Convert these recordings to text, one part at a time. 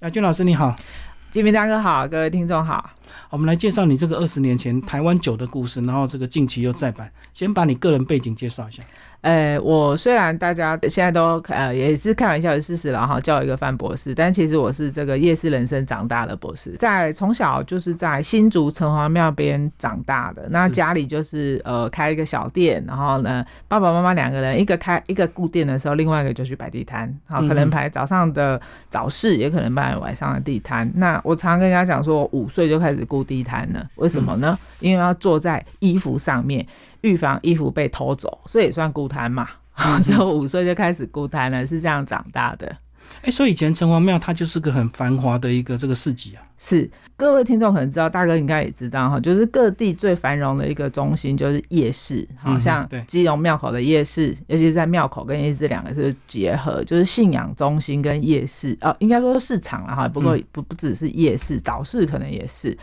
亚军老师你好，金明大哥好，各位听众好。我们来介绍你这个二十年前台湾酒的故事，然后这个近期又再版。先把你个人背景介绍一下。呃，我虽然大家现在都呃也是开玩笑的事实了哈，叫一个范博士，但其实我是这个夜市人生长大的博士，在从小就是在新竹城隍庙边长大的。那家里就是呃开一个小店，然后呢爸爸妈妈两个人，一个开一个固店的时候，另外一个就去摆地摊，好可能排早上的早市，也可能摆晚上的地摊。那我常常跟人家讲说，五岁就开始顾地摊了，为什么呢？因为要坐在衣服上面。预防衣服被偷走，这也算孤摊嘛？所以五岁就开始孤摊了，是这样长大的。哎，所以以前城隍庙它就是个很繁华的一个这个市集啊。是各位听众可能知道，大哥应该也知道哈，就是各地最繁荣的一个中心就是夜市，好像基隆庙口的夜市，尤其是在庙口跟夜市两个是结合，就是信仰中心跟夜市哦，应该说市场了哈。不过不不只是夜市，早市可能也是，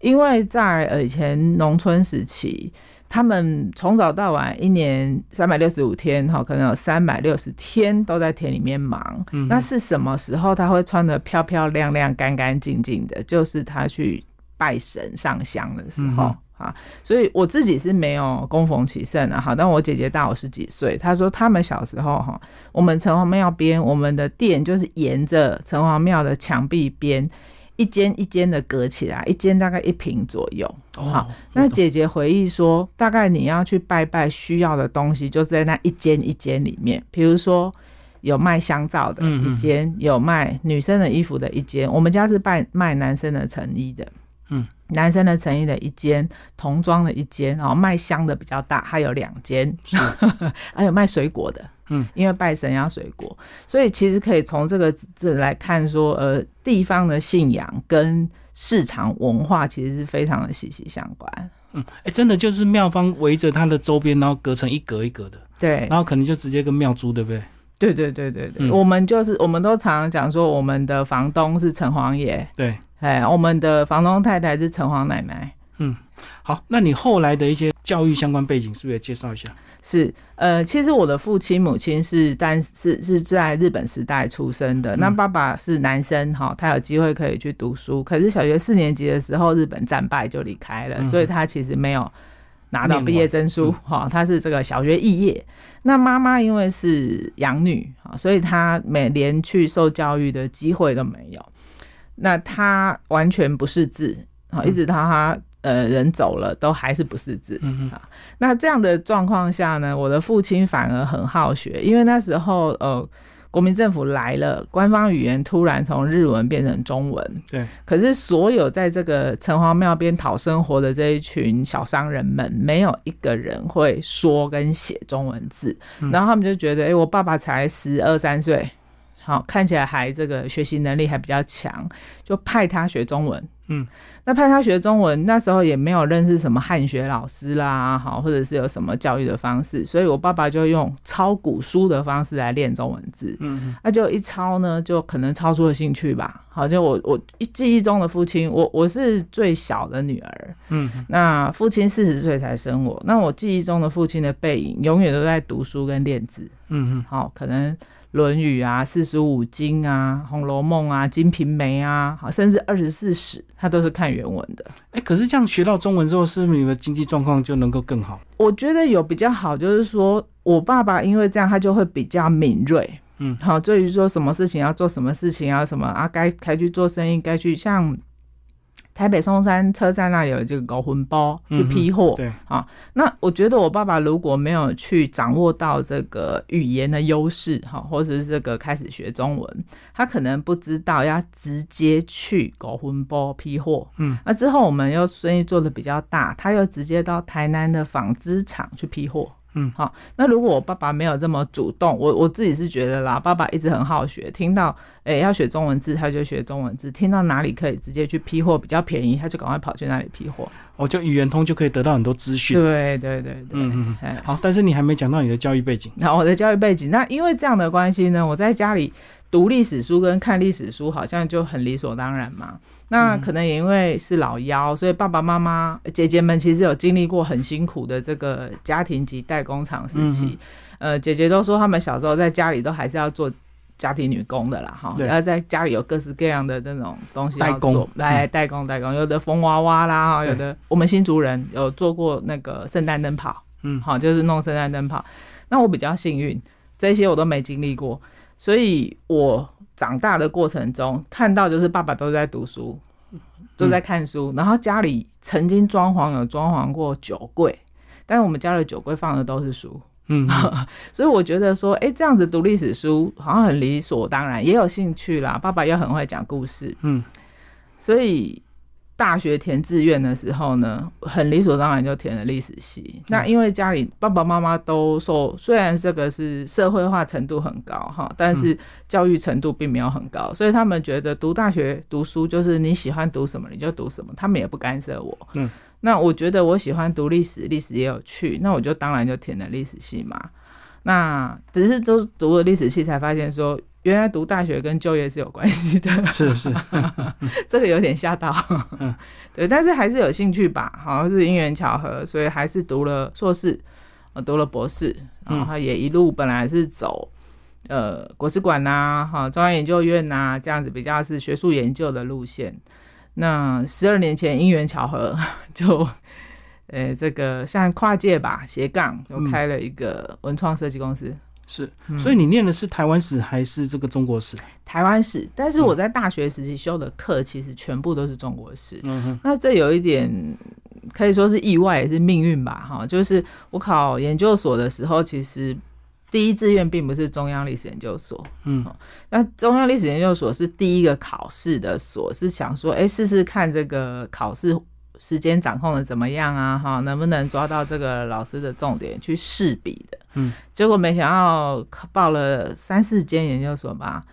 因为在呃以前农村时期。他们从早到晚，一年三百六十五天，哈，可能有三百六十天都在田里面忙。那是什么时候他会穿的漂漂亮亮、干干净净的？就是他去拜神上香的时候啊。所以我自己是没有供逢其盛啊，哈。但我姐姐大我十几岁，她说他们小时候哈，我们城隍庙边，我们的店就是沿着城隍庙的墙壁边。一间一间的隔起来，一间大概一平左右。好，那姐姐回忆说，大概你要去拜拜需要的东西，就在那一间一间里面。比如说，有卖香皂的一间，有卖女生的衣服的一间。我们家是卖卖男生的成衣的，嗯，男生的成衣的一间，童装的一间，然后卖香的比较大，还有两间，还有卖水果的。嗯，因为拜神要水果，所以其实可以从这个这来看说，呃，地方的信仰跟市场文化其实是非常的息息相关。嗯，哎，真的就是庙方围着它的周边，然后隔成一格一格的，对，然后可能就直接跟庙租，对不对？对对对对对，我们就是我们都常常讲说，我们的房东是城隍爷，对，哎，我们的房东太太是城隍奶奶。嗯，好，那你后来的一些教育相关背景，是不是也介绍一下？是，呃，其实我的父亲母亲是但是是在日本时代出生的。那爸爸是男生哈，他有机会可以去读书，可是小学四年级的时候日本战败就离开了，所以他其实没有拿到毕业证书哈。他是这个小学肄业。那妈妈因为是养女哈，所以她每连去受教育的机会都没有。那她完全不识字啊，一直到他。呃，人走了都还是不识字啊。那这样的状况下呢，我的父亲反而很好学，因为那时候呃，国民政府来了，官方语言突然从日文变成中文。对。可是所有在这个城隍庙边讨生活的这一群小商人们，没有一个人会说跟写中文字，然后他们就觉得，哎，我爸爸才十二三岁。好，看起来还这个学习能力还比较强，就派他学中文。嗯，那派他学中文，那时候也没有认识什么汉学老师啦，好，或者是有什么教育的方式，所以我爸爸就用抄古书的方式来练中文字。嗯，那就一抄呢，就可能超出了兴趣吧。好，就我我记忆中的父亲，我我是最小的女儿。嗯，那父亲四十岁才生我，那我记忆中的父亲的背影，永远都在读书跟练字。嗯嗯，好，可能。《论语》啊，四书五经啊，《红楼梦》啊，《金瓶梅》啊，好，甚至二十四史，他都是看原文的。哎，可是这样学到中文之后，是不是你的经济状况就能够更好？我觉得有比较好，就是说我爸爸因为这样，他就会比较敏锐。嗯，好，对于说什么事情要做什么事情啊，什么啊，该该去做生意，该去像。台北松山车站那里有这个狗魂包去批货，对。啊，那我觉得我爸爸如果没有去掌握到这个语言的优势，哈，或者是这个开始学中文，他可能不知道要直接去狗魂包批货，嗯，那之后我们又生意做的比较大，他又直接到台南的纺织厂去批货。嗯，好。那如果我爸爸没有这么主动，我我自己是觉得啦，爸爸一直很好学，听到哎要学中文字，他就学中文字；听到哪里可以直接去批货比较便宜，他就赶快跑去那里批货。哦，就语言通就可以得到很多资讯。对对对对，嗯嗯。好，但是你还没讲到你的教育背景。那我的教育背景，那因为这样的关系呢，我在家里。读历史书跟看历史书好像就很理所当然嘛。那可能也因为是老幺，所以爸爸妈妈、姐姐们其实有经历过很辛苦的这个家庭及代工厂时期。呃，姐姐都说他们小时候在家里都还是要做家庭女工的啦，哈，然后在家里有各式各样的那种东西代工，来代工代工，有的风娃娃啦，哈，有的我们新族人有做过那个圣诞灯泡，嗯，好，就是弄圣诞灯泡。那我比较幸运，这些我都没经历过，所以我长大的过程中看到就是爸爸都在读书，都在看书，然后家里曾经装潢有装潢过酒柜，但是我们家的酒柜放的都是书。嗯，所以我觉得说，哎，这样子读历史书好像很理所当然，也有兴趣啦。爸爸又很会讲故事，嗯，所以大学填志愿的时候呢，很理所当然就填了历史系。那因为家里爸爸妈妈都说，虽然这个是社会化程度很高哈，但是教育程度并没有很高，所以他们觉得读大学读书就是你喜欢读什么你就读什么，他们也不干涉我。嗯。那我觉得我喜欢读历史，历史也有趣，那我就当然就填了历史系嘛。那只是都读了历史系，才发现说原来读大学跟就业是有关系的。是是，这个有点吓到。对，但是还是有兴趣吧，好像是因缘巧合，所以还是读了硕士，呃，读了博士，然后也一路本来是走呃国史馆呐，哈中央研究院呐这样子比较是学术研究的路线。那十二年前因缘巧合，就，呃，这个像跨界吧，斜杠就开了一个文创设计公司。是，所以你念的是台湾史还是这个中国史？台湾史，但是我在大学时期修的课其实全部都是中国史。嗯哼，那这有一点可以说是意外，也是命运吧？哈，就是我考研究所的时候，其实。第一志愿并不是中央历史研究所，嗯，那中央历史研究所是第一个考试的所，是想说，哎，试试看这个考试时间掌控的怎么样啊？哈，能不能抓到这个老师的重点去试笔的？嗯，结果没想到报了三四间研究所吧，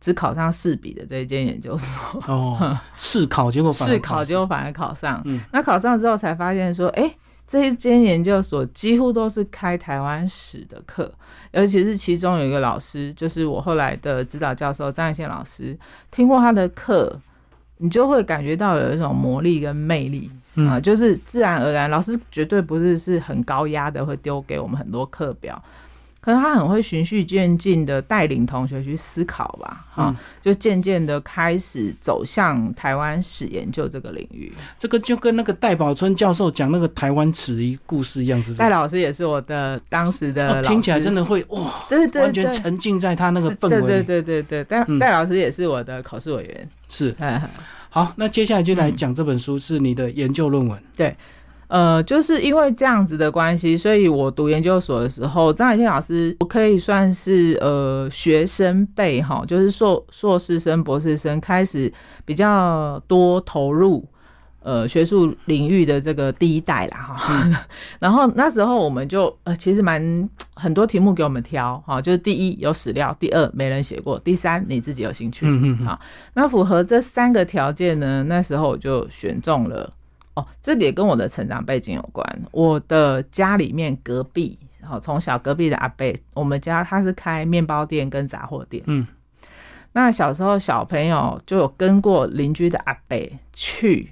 只考上试笔的这一间研究所。哦，试考结果试考结果反而考上，嗯，那考上之后才发现说，哎。这一间研究所几乎都是开台湾史的课，尤其是其中有一个老师，就是我后来的指导教授张爱宪老师。听过他的课，你就会感觉到有一种魔力跟魅力啊，就是自然而然，老师绝对不是是很高压的，会丢给我们很多课表。可能他很会循序渐进的带领同学去思考吧，哈，就渐渐的开始走向台湾史研究这个领域。这个就跟那个戴宝春教授讲那个台湾史一故事一样，是不是？戴老师也是我的当时的，听起来真的会哇，对对，完全沉浸在他那个氛围。对对对对，戴戴老师也是我的考试委员。是，好，那接下来就来讲这本书是你的研究论文。对。呃，就是因为这样子的关系，所以我读研究所的时候，张海天老师我可以算是呃学生辈哈，就是硕硕士生、博士生开始比较多投入呃学术领域的这个第一代啦哈。然后那时候我们就呃其实蛮很多题目给我们挑哈，就是第一有史料，第二没人写过，第三你自己有兴趣。嗯嗯。好，那符合这三个条件呢，那时候我就选中了。哦，这个也跟我的成长背景有关。我的家里面隔壁，好从小隔壁的阿伯，我们家他是开面包店跟杂货店。嗯，那小时候小朋友就有跟过邻居的阿伯去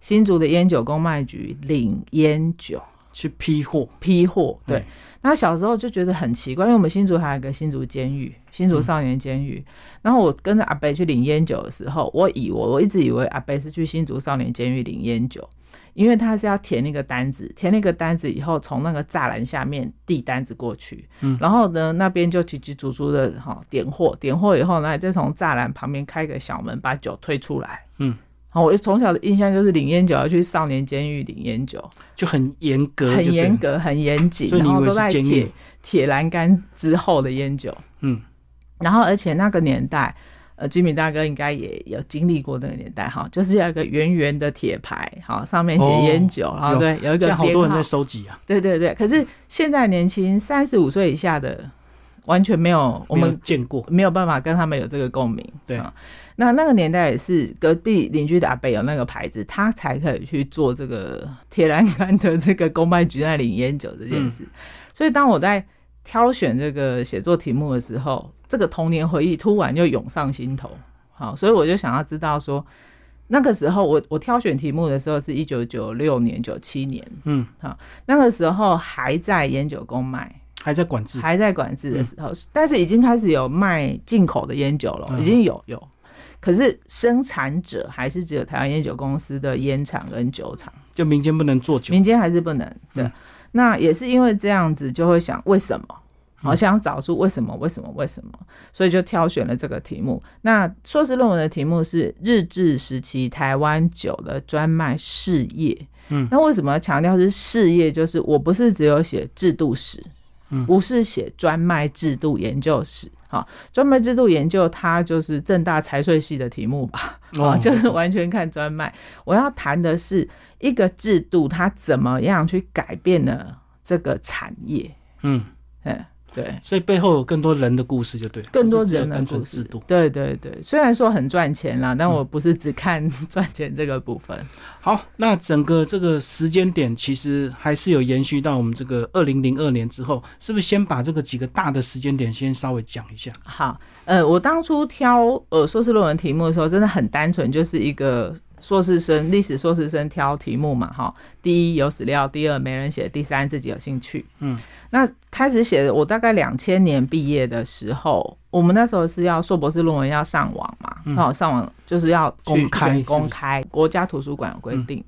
新竹的烟酒公卖局领烟酒，去批货批货。对，那小时候就觉得很奇怪，因为我们新竹还有一个新竹监狱，新竹少年监狱。然后我跟着阿伯去领烟酒的时候，我以为我一直以为阿伯是去新竹少年监狱领烟酒。因为他是要填那个单子，填那个单子以后，从那个栅栏下面递单子过去，嗯，然后呢，那边就急急足足的哈点货，点货以后呢，再从栅栏旁边开个小门，把酒推出来，嗯，好，我从小的印象就是领烟酒要去少年监狱领烟酒，就很严格，很严格，很严谨，然后都在铁铁栏杆之后的烟酒，嗯，然后而且那个年代。呃，吉米大哥应该也有经历过那个年代哈，就是有一个圆圆的铁牌，好上面写烟酒，然后对，有一个好多人在收集啊。对对对，可是现在年轻三十五岁以下的完全没有，我们见过，没有办法跟他们有这个共鸣。对。啊，那那个年代也是隔壁邻居的阿伯有那个牌子，他才可以去做这个铁栏杆的这个公卖局那领烟酒这件事。所以当我在挑选这个写作题目的时候，这个童年回忆突然就涌上心头，好，所以我就想要知道说，那个时候我我挑选题目的时候是一九九六年九七年，嗯，好，那个时候还在烟酒公卖，还在管制，还在管制的时候，但是已经开始有卖进口的烟酒了，已经有有。可是生产者还是只有台湾烟酒公司的烟厂跟酒厂，就民间不能做酒，民间还是不能。对，那也是因为这样子，就会想为什么？好想找出为什么？为什么？为什么？所以就挑选了这个题目。那硕士论文的题目是日治时期台湾酒的专卖事业。嗯，那为什么要强调是事业？就是我不是只有写制度史，嗯，不是写专卖制度研究史。好，专卖制度研究它就是正大财税系的题目吧？哦，就是完全看专卖。我要谈的是一个制度，它怎么样去改变了这个产业？嗯，嗯。对，所以背后有更多人的故事，就对，更多人的故事。对对对，虽然说很赚钱啦，但我不是只看 赚钱这个部分。好，那整个这个时间点其实还是有延续到我们这个二零零二年之后，是不是先把这个几个大的时间点先稍微讲一下？好，呃，我当初挑呃硕士论文题目的时候，真的很单纯，就是一个。硕士生历史硕士生挑题目嘛，哈，第一有史料，第二没人写，第三自己有兴趣。嗯，那开始写，我大概两千年毕业的时候，我们那时候是要硕博士论文要上网嘛，好上网就是要公开公开，国家图书馆有规定。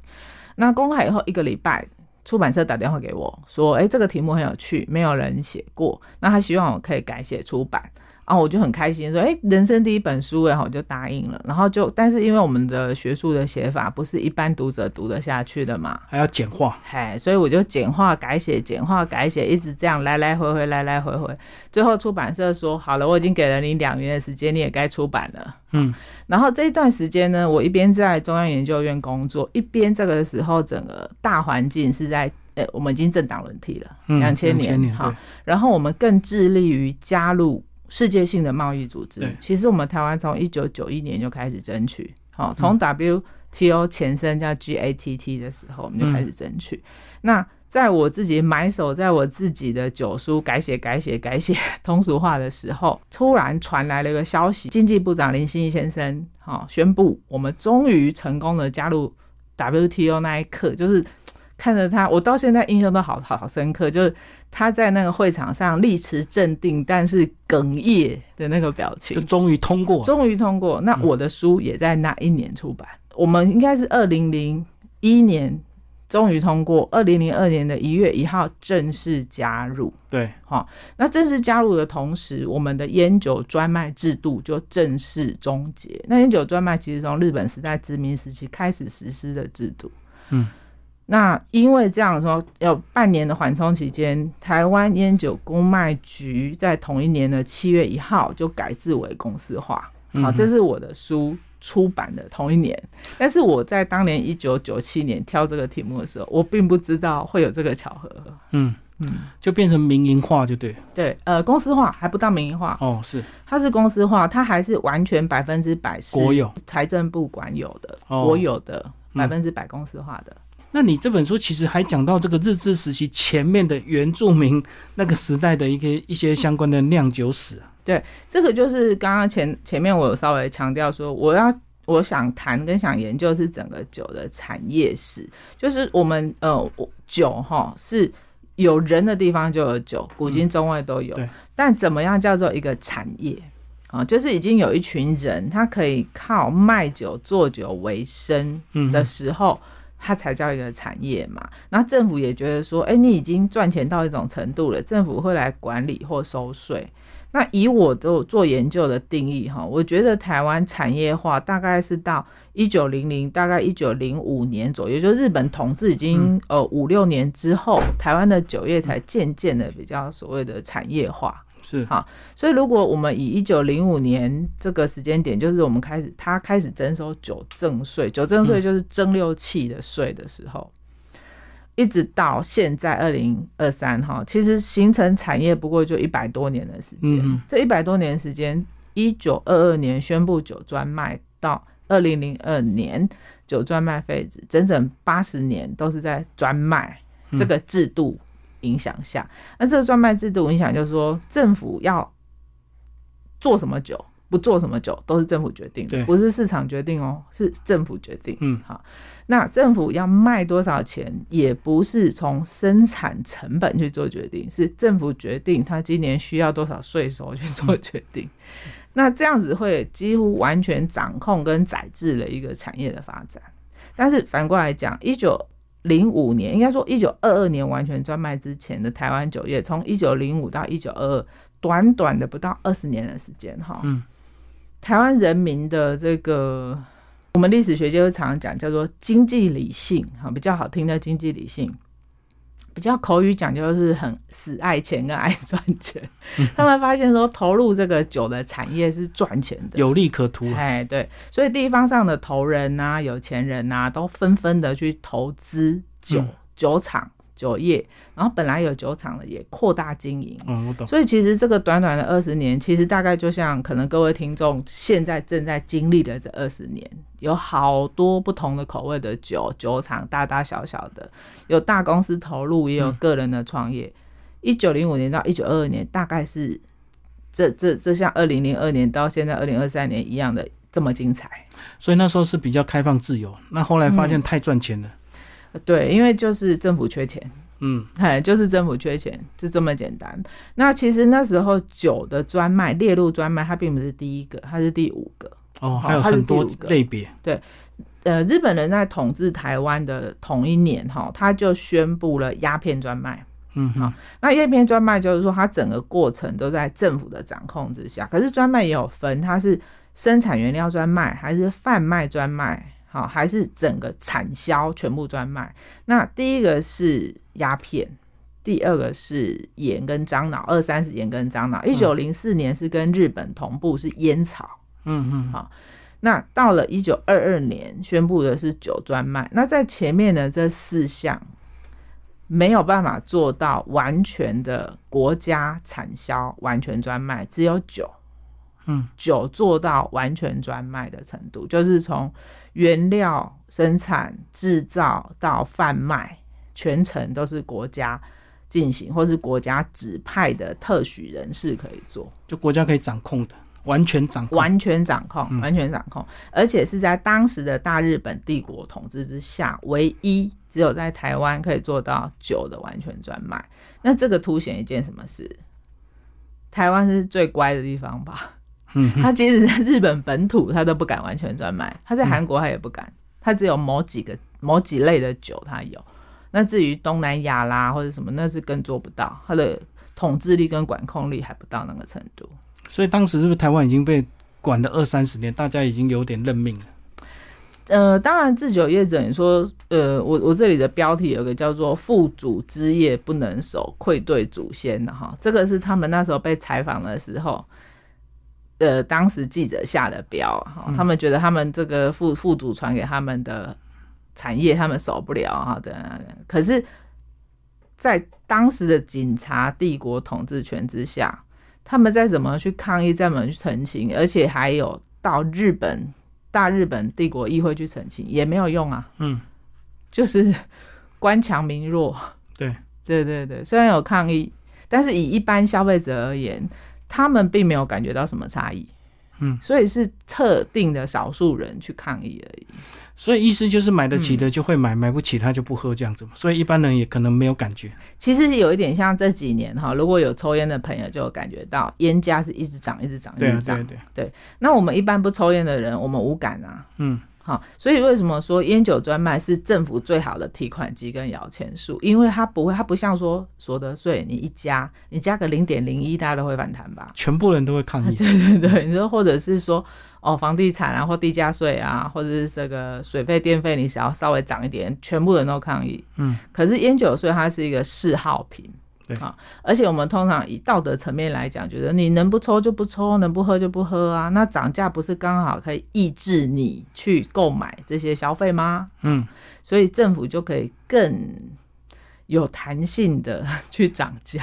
那公开以后一个礼拜，出版社打电话给我说，哎，这个题目很有趣，没有人写过，那他希望我可以改写出版。然后我就很开心，说：“哎，人生第一本书，然后我就答应了。然后就，但是因为我们的学术的写法不是一般读者读得下去的嘛，还要简化，嗨，所以我就简化改写，简化改写，一直这样来来回回，来来回回。最后出版社说：好了，我已经给了你两年的时间，你也该出版了。嗯，然后这一段时间呢，我一边在中央研究院工作，一边这个时候整个大环境是在，呃，我们已经政党轮替了，两千年，哈，然后我们更致力于加入。世界性的贸易组织，其实我们台湾从一九九一年就开始争取，好，从 WTO 前身叫 GATT 的时候，我们就开始争取。那在我自己埋手在我自己的九书改写、改写、改写 通俗化的时候，突然传来了一个消息，经济部长林新义先生，好，宣布我们终于成功的加入 WTO 那一刻，就是。看着他，我到现在印象都好好好深刻，就是他在那个会场上立持镇定，但是哽咽的那个表情。就终于通过，终于通过。那我的书也在那一年出版，我们应该是二零零一年终于通过，二零零二年的一月一号正式加入。对，哈，那正式加入的同时，我们的烟酒专卖制度就正式终结。那烟酒专卖其实从日本时代殖民时期开始实施的制度，嗯。那因为这样说，有半年的缓冲期间，台湾烟酒公卖局在同一年的七月一号就改制为公司化。好，这是我的书出版的同一年。但是我在当年一九九七年挑这个题目的时候，我并不知道会有这个巧合。嗯嗯，就变成民营化就对。对，呃，公司化还不到民营化。哦，是，它是公司化，它还是完全百分之百国有，财政部管有的，国有的百分之百公司化的。那你这本书其实还讲到这个日治时期前面的原住民那个时代的一个一些相关的酿酒史。对，这个就是刚刚前前面我有稍微强调说，我要我想谈跟想研究是整个酒的产业史，就是我们呃酒哈是有人的地方就有酒，古今中外都有。但怎么样叫做一个产业啊？就是已经有一群人他可以靠卖酒做酒为生的时候。它才叫一个产业嘛，那政府也觉得说，哎，你已经赚钱到一种程度了，政府会来管理或收税。那以我做做研究的定义哈，我觉得台湾产业化大概是到一九零零，大概一九零五年左右，就日本统治已经呃五六年之后，台湾的酒业才渐渐的比较所谓的产业化。是好，所以如果我们以一九零五年这个时间点，就是我们开始他开始征收酒正税，酒正税就是蒸馏器的税的时候，一直到现在二零二三哈，其实形成产业不过就一百多年的时间。这一百多年时间，一九二二年宣布酒专卖，到二零零二年酒专卖废止，整整八十年都是在专卖这个制度。影响下，那这个专卖制度影响就是说，政府要做什么酒，不做什么酒都是政府决定的，不是市场决定哦，是政府决定。嗯，好，那政府要卖多少钱，也不是从生产成本去做决定，是政府决定他今年需要多少税收去做决定。那这样子会几乎完全掌控跟宰制了一个产业的发展。但是反过来讲，一九零五年，应该说一九二二年完全专卖之前的台湾酒业，从一九零五到一九二二，短短的不到二十年的时间，哈，嗯。台湾人民的这个，我们历史学界会常常讲叫做经济理性，哈，比较好听的经济理性，比较口语讲就是很死爱钱跟爱赚钱。他们发现说，投入这个酒的产业是赚钱的，有利可图。哎，对，所以地方上的头人呐、有钱人呐，都纷纷的去投资酒酒厂。酒业，然后本来有酒厂的也扩大经营，嗯，我懂。所以其实这个短短的二十年，其实大概就像可能各位听众现在正在经历的这二十年，有好多不同的口味的酒酒厂，大大小小的，有大公司投入，也有个人的创业。一九零五年到一九二二年，大概是这这这像二零零二年到现在二零二三年一样的这么精彩。所以那时候是比较开放自由，那后来发现太赚钱了。对，因为就是政府缺钱，嗯，哎，就是政府缺钱，就这么简单。那其实那时候酒的专卖列入专卖，它并不是第一个，它是第五个。哦，还有很多类别。对，呃，日本人在统治台湾的同一年，哈，他就宣布了鸦片专卖。嗯，好，那鸦片专卖就是说，它整个过程都在政府的掌控之下。可是专卖也有分，它是生产原料专卖还是贩卖专卖？好，还是整个产销全部专卖。那第一个是鸦片，第二个是盐跟樟脑，二三十盐跟樟脑。一九零四年是跟日本同步是烟草，嗯嗯，好。那到了一九二二年宣布的是酒专卖。那在前面的这四项没有办法做到完全的国家产销完全专卖，只有酒。嗯，酒做到完全专卖的程度，就是从原料生产、制造到贩卖，全程都是国家进行，或是国家指派的特许人士可以做，就国家可以掌控的，完全掌控，完全掌控，完全掌控，而且是在当时的大日本帝国统治之下，唯一只有在台湾可以做到酒的完全专卖。那这个凸显一件什么事？台湾是最乖的地方吧？嗯，他即使在日本本土，他都不敢完全专卖；他在韩国，他也不敢。他只有某几个、某几类的酒，他有。那至于东南亚啦或者什么，那是更做不到。他的统治力跟管控力还不到那个程度。所以当时是不是台湾已经被管了二三十年，大家已经有点认命了？呃，当然，制酒业者你说，呃，我我这里的标题有个叫做“父祖之业不能守，愧对祖先”的哈，这个是他们那时候被采访的时候。呃，当时记者下的标，哈，他们觉得他们这个副副主传给他们的产业，他们守不了，哈的。可是，在当时的警察帝国统治权之下，他们再怎么去抗议，再怎么去澄清，而且还有到日本大日本帝国议会去澄清，也没有用啊。嗯，就是官强民弱。对，对对对，虽然有抗议，但是以一般消费者而言。他们并没有感觉到什么差异，嗯，所以是特定的少数人去抗议而已。所以意思就是买得起的就会买，买不起他就不喝这样子嘛。所以一般人也可能没有感觉。其实有一点像这几年哈，如果有抽烟的朋友就感觉到烟价是一直涨，一直涨，一直涨。对对对。那我们一般不抽烟的人，我们无感啊。嗯。好，所以为什么说烟酒专卖是政府最好的提款机跟摇钱树？因为它不会，它不像说所得税，你一加，你加个零点零一，大家都会反弹吧？全部人都会抗议。对对对，你说或者是说哦，房地产啊，或地价税啊，或者是这个水费电费，你只要稍微涨一点，全部人都抗议。嗯，可是烟酒税它是一个嗜好品。对啊，而且我们通常以道德层面来讲，觉得你能不抽就不抽，能不喝就不喝啊。那涨价不是刚好可以抑制你去购买这些消费吗？嗯，所以政府就可以更有弹性的去涨价。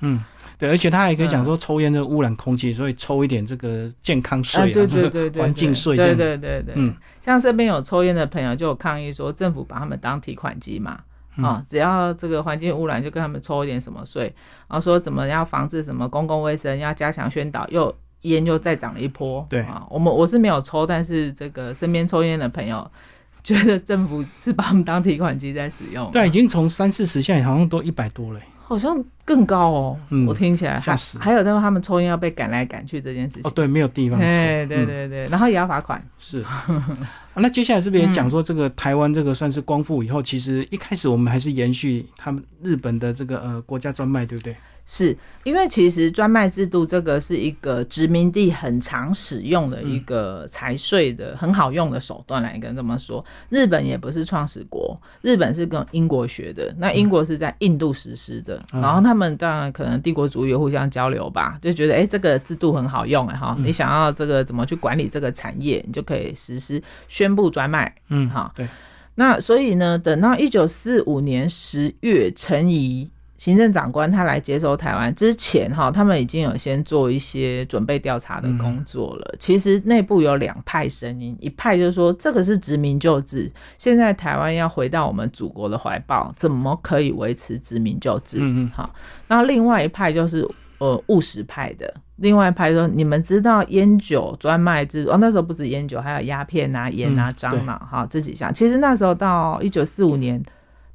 嗯，对，而且他还可以讲说抽烟的污染空气，所以抽一点这个健康税啊，对对对对，环境税，对对对对，嗯，像身边有抽烟的朋友就有抗议说，政府把他们当提款机嘛。啊，只要这个环境污染，就跟他们抽一点什么税，然后说怎么样防治什么公共卫生，要加强宣导，又烟又再涨了一波。对啊，我们我是没有抽，但是这个身边抽烟的朋友 觉得政府是把我们当提款机在使用。对，已经从三四十，现在好像都一百多了。好像更高哦，我听起来吓死。还有他们他们抽烟要被赶来赶去这件事情。哦，对，没有地方抽。对对对对，然后也要罚款。是。那接下来是不是也讲说，这个台湾这个算是光复以后，其实一开始我们还是延续他们日本的这个呃国家专卖，对不对？是因为其实专卖制度这个是一个殖民地很常使用的一个财税的很好用的手段来跟这么说。日本也不是创始国，日本是跟英国学的，那英国是在印度实施的，然后他们当然可能帝国主义互相交流吧，就觉得哎这个制度很好用哎哈，你想要这个怎么去管理这个产业，你就可以实施宣布专卖，嗯哈对。那所以呢，等到一九四五年十月，陈仪。行政长官他来接收台湾之前，哈，他们已经有先做一些准备调查的工作了。其实内部有两派声音，一派就是说这个是殖民旧制，现在台湾要回到我们祖国的怀抱，怎么可以维持殖民旧制？嗯嗯，好。那另外一派就是呃务实派的，另外一派说你们知道烟酒专卖制哦，那时候不止烟酒，还有鸦片啊、烟啊、樟脑哈这几项。其实那时候到一九四五年。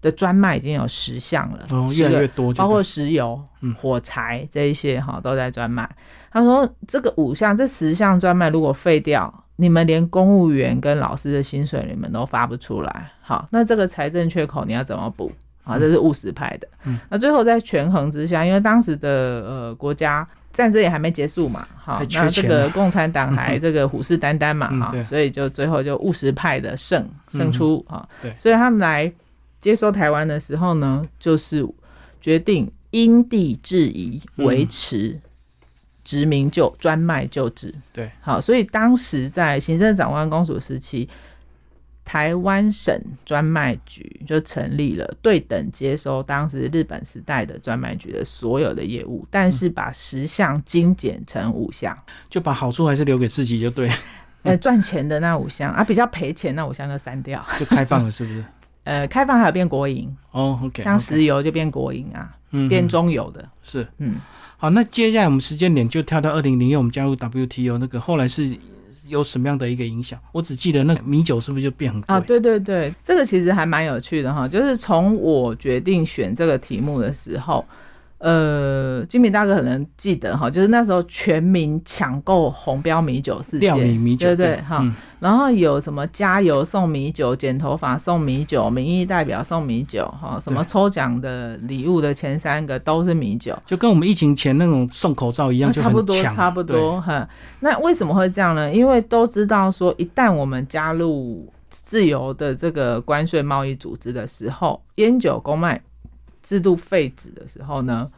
的专卖已经有十项了，哦，越来越多，包括石油、火柴这一些哈都在专卖。他说这个五项、这十项专卖如果废掉，你们连公务员跟老师的薪水你们都发不出来。好，那这个财政缺口你要怎么补？啊，这是务实派的。嗯，那最后在权衡之下，因为当时的呃国家战争也还没结束嘛，好，那这个共产党还这个虎视眈眈嘛，哈，所以就最后就务实派的胜胜出啊。对，所以他们来。接收台湾的时候呢，就是决定因地制宜，维持殖民就专卖就职。对，好，所以当时在行政长官公署时期，台湾省专卖局就成立了，对等接收当时日本时代的专卖局的所有的业务，但是把十项精简成五项，就把好处还是留给自己就对。呃，赚钱的那五项啊，比较赔钱那五项就删掉，就开放了，是不是？呃，开放还有变国营哦，OK，像石油就变国营啊，嗯变中油的，是，嗯，好，那接下来我们时间点就跳到二零零六，我们加入 WTO 那个后来是有什么样的一个影响？我只记得那米酒是不是就变很贵啊？对对对，这个其实还蛮有趣的哈，就是从我决定选这个题目的时候。呃，金明大哥可能记得哈，就是那时候全民抢购红标米酒事件，米酒对对哈。然后有什么加油送米酒、剪头发送米酒、民意代表送米酒哈，什么抽奖的礼物的前三个都是米酒，就跟我们疫情前那种送口罩一样，差不多差不多哈。那为什么会这样呢？因为都知道说，一旦我们加入自由的这个关税贸易组织的时候，烟酒公卖。制度废止的时候呢，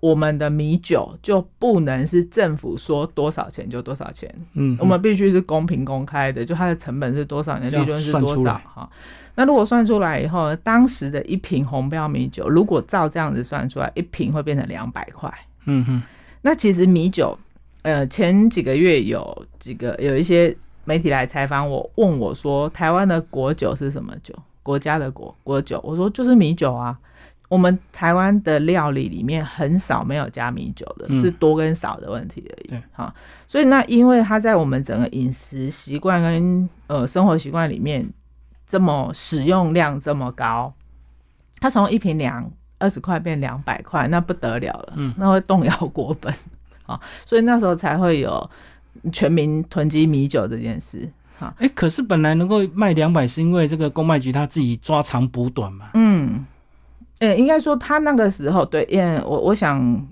我们的米酒就不能是政府说多少钱就多少钱，嗯，我们必须是公平公开的，就它的成本是多少，你的利润是多少哈。那如果算出来以后，当时的一瓶红标米酒，如果照这样子算出来，一瓶会变成两百块，嗯哼。那其实米酒，呃，前几个月有几个有一些媒体来采访我，问我说，台湾的国酒是什么酒？国家的国国酒？我说就是米酒啊。我们台湾的料理里面很少没有加米酒的，是多跟少的问题而已。对，哈，所以那因为它在我们整个饮食习惯跟呃生活习惯里面这么使用量这么高，它从一瓶两二十块变两百块，那不得了了，嗯，那会动摇国本啊，所以那时候才会有全民囤积米酒这件事。哈，哎，可是本来能够卖两百，是因为这个公卖局他自己抓长补短嘛？嗯。呃，应该说他那个时候对，烟，我我想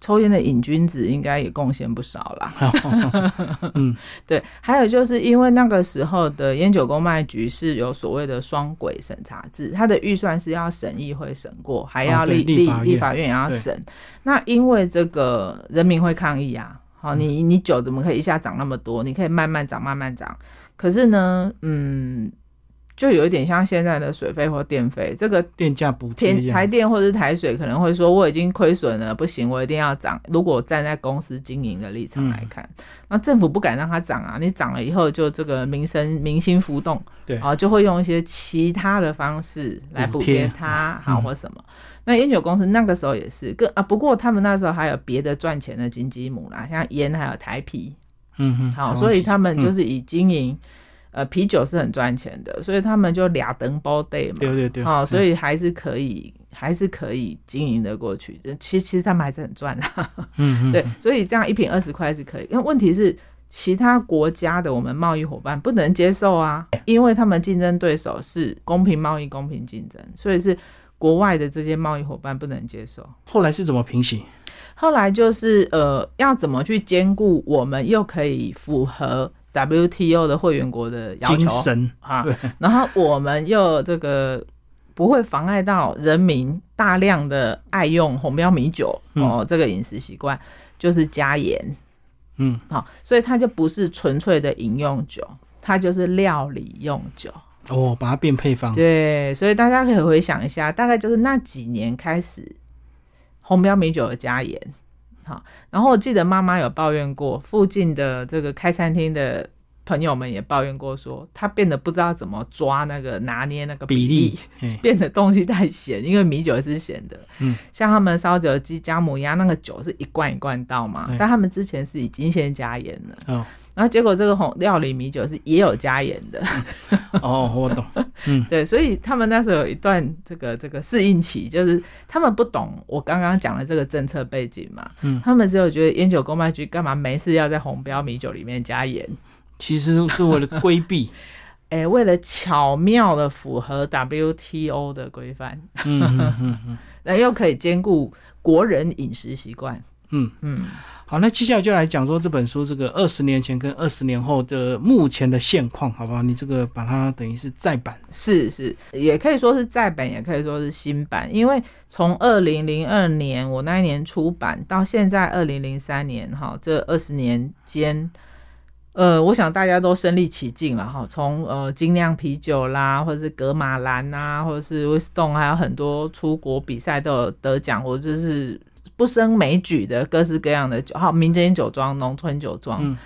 抽烟的瘾君子应该也贡献不少啦。嗯，对，还有就是因为那个时候的烟酒公卖局是有所谓的双轨审查制，他的预算是要审议会审过，还要立立立法院也要审。那因为这个人民会抗议啊，好，你你酒怎么可以一下涨那么多？你可以慢慢涨，慢慢涨。可是呢，嗯。就有一点像现在的水费或电费，这个电价补贴，台电或者是台水可能会说我已经亏损了，不行，我一定要涨。如果站在公司经营的立场来看，那政府不敢让它涨啊，你涨了以后就这个民生民心浮动，对啊，就会用一些其他的方式来补贴它，好或什么。那烟酒公司那个时候也是，跟啊，不过他们那时候还有别的赚钱的金鸡母啦，像烟还有台啤，嗯哼，好，所以他们就是以经营。呃，啤酒是很赚钱的，所以他们就俩灯包 day 嘛，对对对，好，所以还是可以，还是可以经营的过去。其实其实他们还是很赚的，嗯嗯，对，所以这样一瓶二十块是可以。因为问题是，其他国家的我们贸易伙伴不能接受啊，因为他们竞争对手是公平贸易、公平竞争，所以是国外的这些贸易伙伴不能接受。后来是怎么平息？后来就是呃，要怎么去兼顾我们又可以符合。WTO 的会员国的要求？啊，然后我们又这个不会妨碍到人民大量的爱用红标米酒哦，这个饮食习惯就是加盐，嗯，好，所以它就不是纯粹的饮用酒，它就是料理用酒。哦，把它变配方，对，所以大家可以回想一下，大概就是那几年开始红标米酒的加盐。好，然后我记得妈妈有抱怨过，附近的这个开餐厅的朋友们也抱怨过，说他变得不知道怎么抓那个拿捏那个比例，变得东西太咸，因为米酒是咸的。嗯，像他们烧酒鸡、加母鸭那个酒是一罐一罐倒嘛，但他们之前是已经先加盐了。哦。然后结果这个红料理米酒是也有加盐的，哦，我懂，嗯，对，所以他们那时候有一段这个这个适应期，就是他们不懂我刚刚讲的这个政策背景嘛，嗯，他们只有觉得烟酒公卖局干嘛没事要在红标米酒里面加盐，其实是为了规避，哎，为了巧妙的符合 WTO 的规范，嗯嗯嗯嗯，那又可以兼顾国人饮食习惯，嗯嗯。好，那接下来就来讲说这本书这个二十年前跟二十年后的目前的现况，好不好？你这个把它等于是再版，是是，也可以说是再版，也可以说是新版。因为从二零零二年我那一年出版到现在二零零三年，哈，这二十年间，呃，我想大家都身历其境了，哈。从呃精酿啤酒啦，或者是格马兰啊，或者是威斯顿，还有很多出国比赛都有得奖，或者是。不胜枚举的各式各样的酒，好，民间酒庄、农村酒庄。嗯，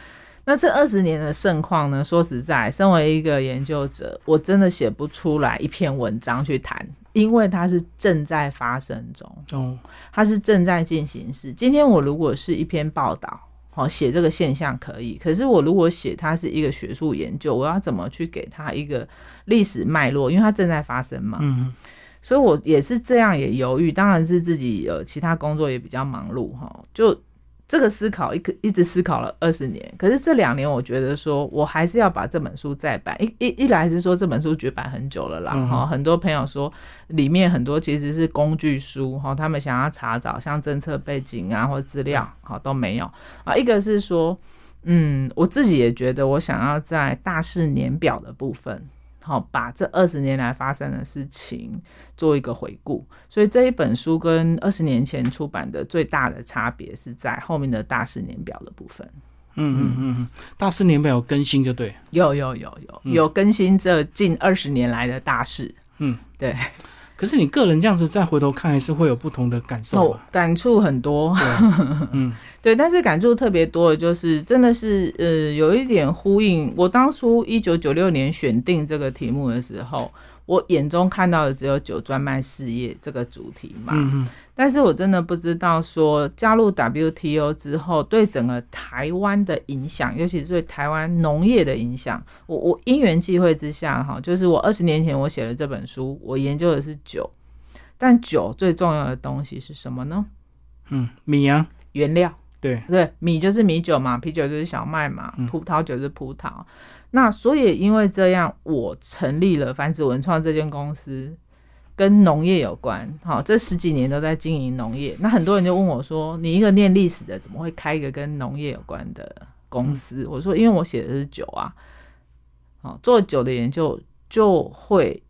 那这二十年的盛况呢？说实在，身为一个研究者，我真的写不出来一篇文章去谈，因为它是正在发生中，哦，它是正在进行时。今天我如果是一篇报道，好写这个现象可以，可是我如果写它是一个学术研究，我要怎么去给它一个历史脉络？因为它正在发生嘛。嗯。所以，我也是这样，也犹豫。当然是自己呃，其他工作也比较忙碌哈。就这个思考，一个一直思考了二十年。可是这两年，我觉得说我还是要把这本书再版。一一一来是说这本书绝版很久了啦哈。很多朋友说里面很多其实是工具书哈，他们想要查找像政策背景啊或资料好都没有啊。一个是说，嗯，我自己也觉得我想要在大事年表的部分。好，把这二十年来发生的事情做一个回顾。所以这一本书跟二十年前出版的最大的差别是在后面的大事年表的部分。嗯嗯嗯嗯，大事年表有更新就对，有有有有有更新这近二十年来的大事。嗯，对。可是你个人这样子再回头看，还是会有不同的感受感触很多。嗯，对，但是感触特别多的就是，真的是呃，有一点呼应。我当初一九九六年选定这个题目的时候，我眼中看到的只有酒专卖事业这个主题嘛。嗯嗯。但是我真的不知道说加入 WTO 之后对整个台湾的影响，尤其是对台湾农业的影响。我我因缘际会之下，哈，就是我二十年前我写了这本书，我研究的是酒，但酒最重要的东西是什么呢？嗯，米啊，原料。对对，米就是米酒嘛，啤酒就是小麦嘛，葡萄酒是葡萄。那所以因为这样，我成立了繁殖文创这间公司。跟农业有关，好，这十几年都在经营农业。那很多人就问我说：“你一个念历史的，怎么会开一个跟农业有关的公司？”我说：“因为我写的是酒啊，好，做酒的研究就会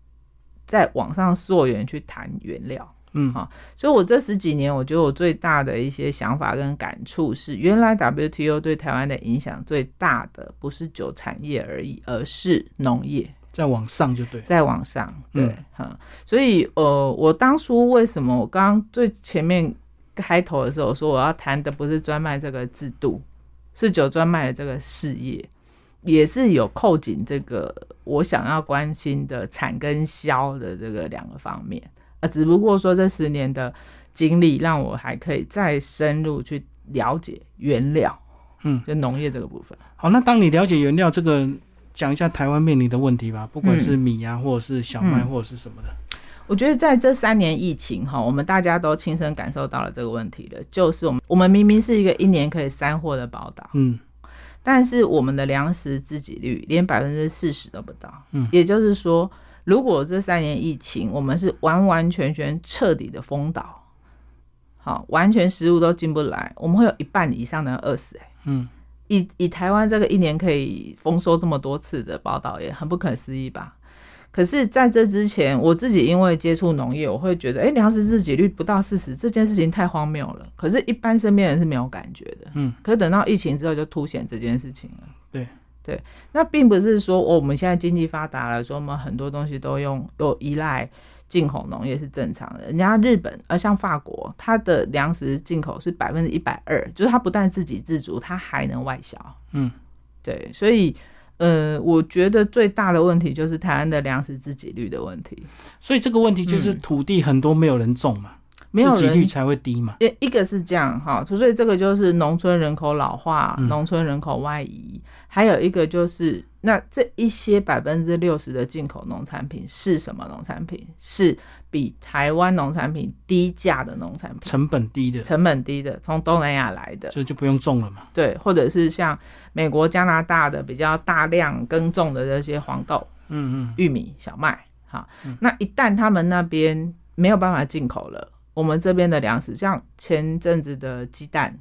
在网上溯源去谈原料，嗯，好，所以我这十几年，我觉得我最大的一些想法跟感触是，原来 WTO 对台湾的影响最大的不是酒产业而已，而是农业。”再往上就对，再往上，对，哈，所以呃，我当初为什么我刚刚最前面开头的时候说我要谈的不是专卖这个制度，是酒专卖的这个事业，也是有扣紧这个我想要关心的产跟销的这个两个方面，啊，只不过说这十年的经历让我还可以再深入去了解原料。嗯，就农业这个部分。好，那当你了解原料这个，讲一下台湾面临的问题吧，不管是米呀，或者是小麦，或者是什么的。我觉得在这三年疫情哈，我们大家都亲身感受到了这个问题了，就是我们我们明明是一个一年可以三货的宝岛，嗯，但是我们的粮食自给率连百分之四十都不到，嗯，也就是说，如果这三年疫情我们是完完全全彻底的封岛，好，完全食物都进不来，我们会有一半以上的人饿死，哎。嗯，以以台湾这个一年可以丰收这么多次的报道也很不可思议吧？可是在这之前，我自己因为接触农业，我会觉得，哎，粮食自给率不到四十，这件事情太荒谬了。可是，一般身边人是没有感觉的。嗯，可是等到疫情之后，就凸显这件事情了。对对，那并不是说我们现在经济发达了，说我们很多东西都用又依赖。进口农业是正常的，人家日本，而像法国，它的粮食进口是百分之一百二，就是它不但自给自足，它还能外销。嗯，对，所以，呃，我觉得最大的问题就是台湾的粮食自给率的问题。所以这个问题就是土地很多没有人种嘛。没有人率才会低嘛？一一个是这样哈，所以这个就是农村人口老化、农村人口外移，还有一个就是那这一些百分之六十的进口农产品是什么农产品？是比台湾农产品低价的农产品，成本低的，成本低的，从东南亚来的，所以就不用种了嘛。对，或者是像美国、加拿大的比较大量耕种的这些黄豆、嗯嗯、玉米、小麦，哈，那一旦他们那边没有办法进口了。我们这边的粮食，像前阵子的鸡蛋，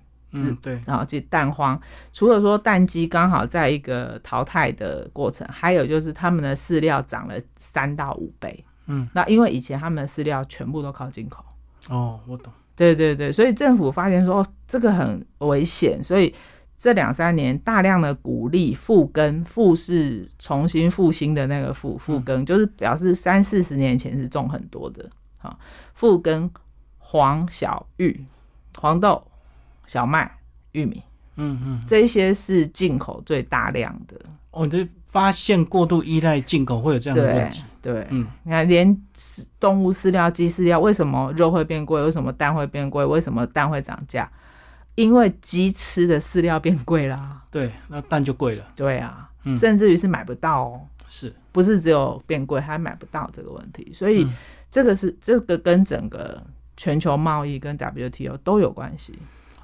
嗯，对，然后就蛋荒，除了说蛋鸡刚好在一个淘汰的过程，还有就是他们的饲料涨了三到五倍，嗯，那因为以前他们的饲料全部都靠进口，哦，我懂，对对对，所以政府发现说这个很危险，所以这两三年大量的鼓励复耕，复是重新复兴的那个复复耕，就是表示三四十年前是种很多的，好复耕。黄小玉、黄豆、小麦、玉米，嗯嗯，这些是进口最大量的。哦，你就发现过度依赖进口会有这样的问题。对，嗯，你看，连动物饲料、鸡饲料，为什么肉会变贵？为什么蛋会变贵？为什么蛋会涨价？因为鸡吃的饲料变贵啦。对，那蛋就贵了。对啊，甚至于是买不到哦。是不是只有变贵，还买不到这个问题？所以这个是这个跟整个。全球贸易跟 WTO 都有关系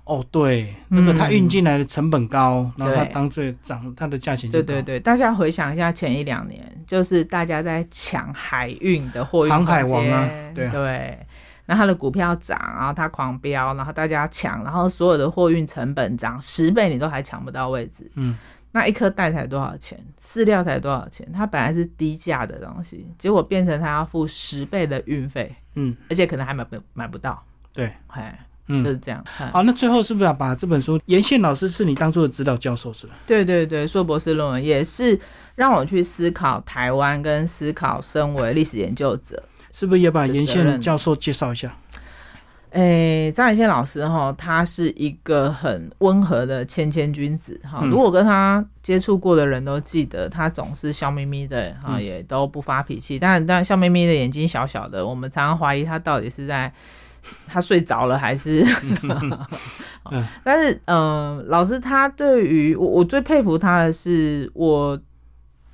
哦，对，那个它运进来的成本高，然后它当最涨，它的价钱就对对对。大家回想一下前一两年，就是大家在抢海运的货运航海王啊，对对，那它的股票涨，然后它狂飙，然后大家抢，然后所有的货运成本涨十倍，你都还抢不到位置，嗯。那一颗蛋才多少钱？饲料才多少钱？它本来是低价的东西，结果变成它要付十倍的运费，嗯，而且可能还买不买不到。对，哎，就是这样。好，那最后是不是要把这本书？严宪老师是你当初的指导教授是吧？对对对，硕博士论文也是让我去思考台湾，跟思考身为历史研究者，是不是也把严宪教授介绍一下？诶，张远宪老师哈，他是一个很温和的谦谦君子哈。如果跟他接触过的人都记得，他总是笑眯眯的哈，也都不发脾气。但但笑眯眯的眼睛小小的，我们常常怀疑他到底是在他睡着了还是？但是嗯，老师他对于我，我最佩服他的是我。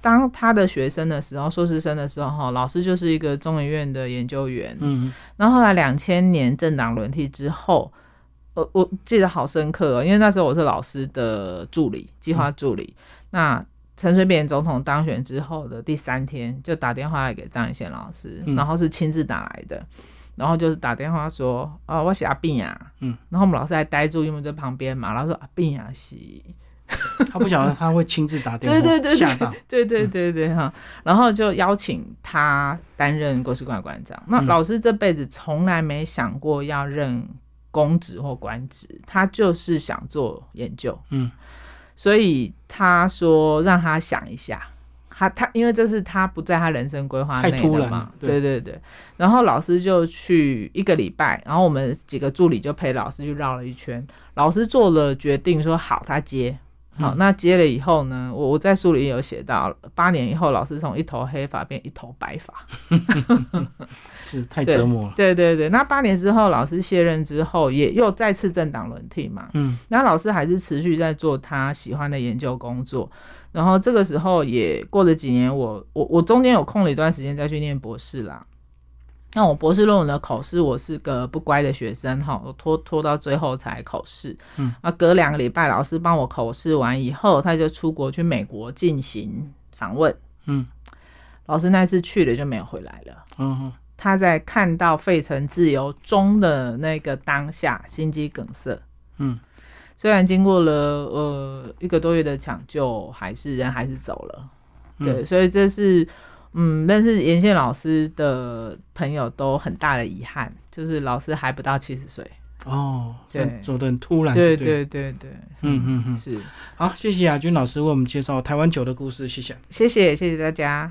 当他的学生的时候，硕士生的时候，哈，老师就是一个中研院的研究员。嗯，然后后来两千年政党轮替之后，我我记得好深刻哦，因为那时候我是老师的助理，计划助理。那陈水扁总统当选之后的第三天，就打电话来给张以贤老师，然后是亲自打来的，然后就是打电话说：“啊，我是阿病啊。”嗯，然后我们老师还呆住，因为在旁边嘛，然后说：“阿病啊，是。”他不晓得他会亲自打电话，对对对，吓到，对对对对哈，然后就邀请他担任国史馆馆长。那老师这辈子从来没想过要任公职或官职，他就是想做研究，嗯，所以他说让他想一下。他他因为这是他不在他人生规划内的嘛，对对对。然后老师就去一个礼拜，然后我们几个助理就陪老师去绕了一圈。老师做了决定，说好他接。好，那接了以后呢？我我在书里有写到，八年以后，老师从一头黑发变一头白发，是太折磨了。对对对，那八年之后，老师卸任之后，也又再次政党轮替嘛。嗯，那老师还是持续在做他喜欢的研究工作。然后这个时候也过了几年，我我我中间有空了一段时间再去念博士啦。那我博士论文的考试，我是个不乖的学生哈，我拖拖到最后才考试。嗯，那隔两个礼拜，老师帮我考试完以后，他就出国去美国进行访问。嗯，老师那次去了就没有回来了。嗯，他在看到费城自由中的那个当下，心肌梗塞。嗯，虽然经过了呃一个多月的抢救，还是人还是走了。对，所以这是。嗯，但是沿线老师的朋友都很大的遗憾，就是老师还不到七十岁哦，对，走的很突然，对对对对，嗯嗯嗯，是，好，谢谢亚军老师为我们介绍台湾酒的故事，谢谢，谢谢谢谢大家。